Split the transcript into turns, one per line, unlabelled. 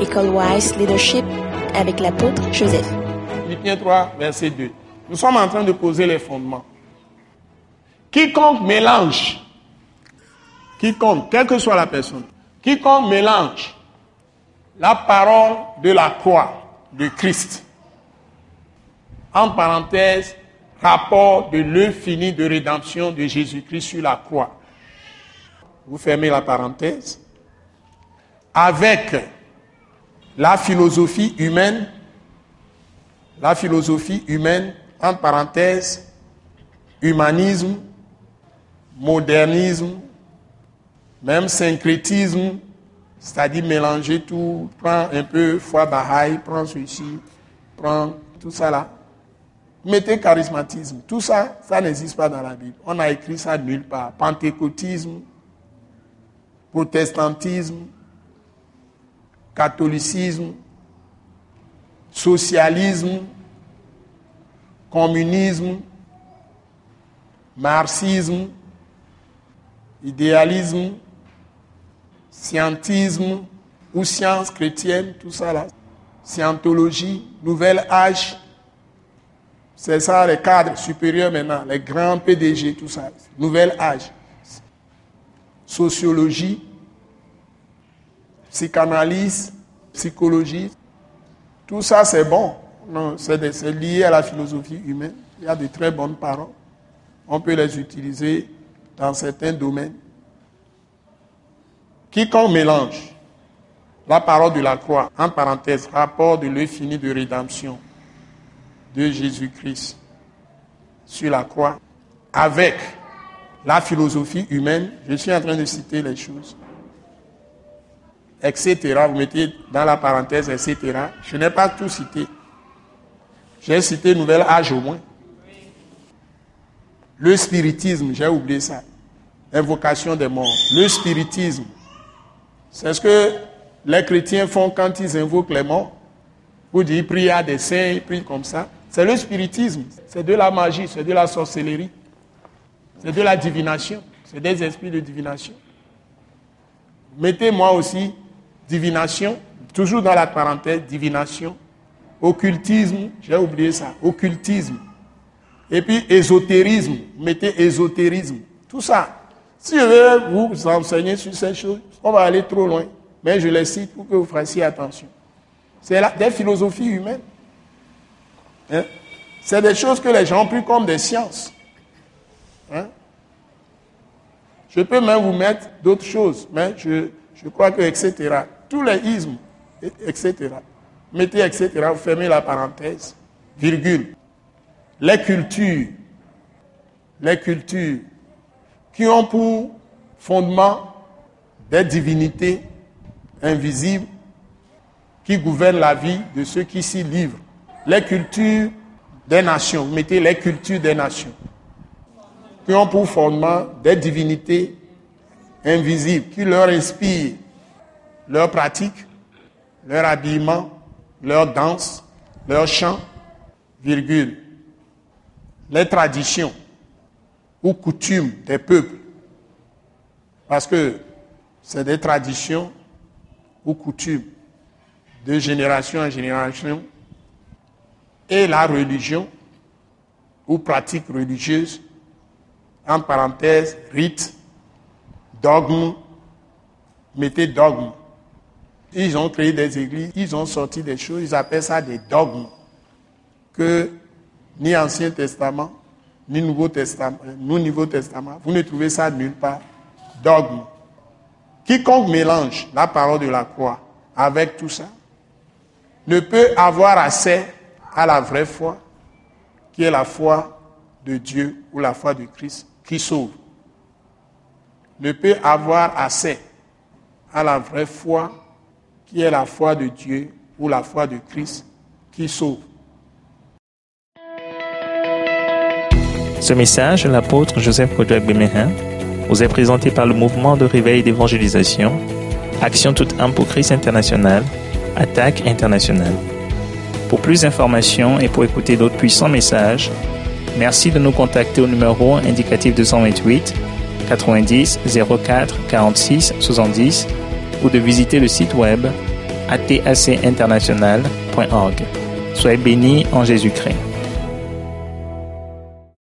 École Wise Leadership avec l'apôtre Joseph.
Philippiens 3, verset 2. Nous sommes en train de poser les fondements. Quiconque mélange, quiconque, quelle que soit la personne, quiconque mélange la parole de la croix de Christ, en parenthèse, rapport de l'œuvre de rédemption de Jésus-Christ sur la croix. Vous fermez la parenthèse. Avec la philosophie humaine, la philosophie humaine, en parenthèse, humanisme, modernisme, même syncrétisme, c'est-à-dire mélanger tout, prends un peu foi Baha'i, prends ceci, prends tout ça là. Mettez charismatisme. Tout ça, ça n'existe pas dans la Bible. On a écrit ça nulle part. Pentecôtisme, protestantisme, catholicisme, socialisme, communisme, marxisme, idéalisme, scientisme ou science chrétienne, tout ça là, scientologie, nouvel âge, c'est ça les cadres supérieurs maintenant, les grands PDG, tout ça, nouvel âge, sociologie, psychanalyse, psychologie, tout ça c'est bon. C'est lié à la philosophie humaine. Il y a de très bonnes paroles. On peut les utiliser dans certains domaines. Quiconque mélange la parole de la croix, en parenthèse, rapport de l'infini de rédemption de Jésus-Christ sur la croix, avec la philosophie humaine, je suis en train de citer les choses, etc. Vous mettez dans la parenthèse, etc. Je n'ai pas tout cité. J'ai cité Nouvel Âge au moins. Le spiritisme, j'ai oublié ça. Invocation des morts. Le spiritisme. C'est ce que les chrétiens font quand ils invoquent les morts. Vous dites, prier à des saints, ils comme ça. C'est le spiritisme. C'est de la magie, c'est de la sorcellerie. C'est de la divination. C'est des esprits de divination. Mettez-moi aussi divination, toujours dans la parenthèse, divination, occultisme, j'ai oublié ça, occultisme. Et puis ésotérisme, mettez ésotérisme. Tout ça. Si je veux vous enseigner sur ces choses, on va aller trop loin. Mais je les cite pour que vous fassiez attention. C'est des philosophies humaines. Hein? C'est des choses que les gens ont pris comme des sciences. Hein? Je peux même vous mettre d'autres choses, mais je, je crois que, etc. Tous les ismes, etc. Mettez, etc. Vous fermez la parenthèse, virgule. Les cultures, les cultures qui ont pour fondement des divinités invisibles qui gouvernent la vie de ceux qui s'y livrent. Les cultures des nations, mettez les cultures des nations, qui ont pour fondement des divinités invisibles, qui leur inspirent leur pratique, leur habillement, leur danse, leur chant, virgule, les traditions ou coutumes des peuples. Parce que c'est des traditions ou coutumes de génération en génération et la religion ou pratique religieuse, en parenthèse, rite, dogme, mettez dogme. Ils ont créé des églises, ils ont sorti des choses, ils appellent ça des dogmes, que ni Ancien Testament, ni Nouveau Testament, ni Nouveau Testament, vous ne trouvez ça nulle part. Dogme. Quiconque mélange la parole de la croix avec tout ça ne peut avoir accès à la vraie foi, qui est la foi de Dieu ou la foi de Christ qui sauve. Ne peut avoir accès à la vraie foi, qui est la foi de Dieu ou la foi de Christ qui sauve.
Ce message de l'apôtre Joseph Kodouak Bemehin vous est présenté par le mouvement de réveil d'évangélisation, Action toute âme pour Christ international, Attaque internationale. Pour plus d'informations et pour écouter d'autres puissants messages, merci de nous contacter au numéro indicatif 228 90 04 46 70 ou de visiter le site web atacinternational.org. Soyez bénis en Jésus-Christ.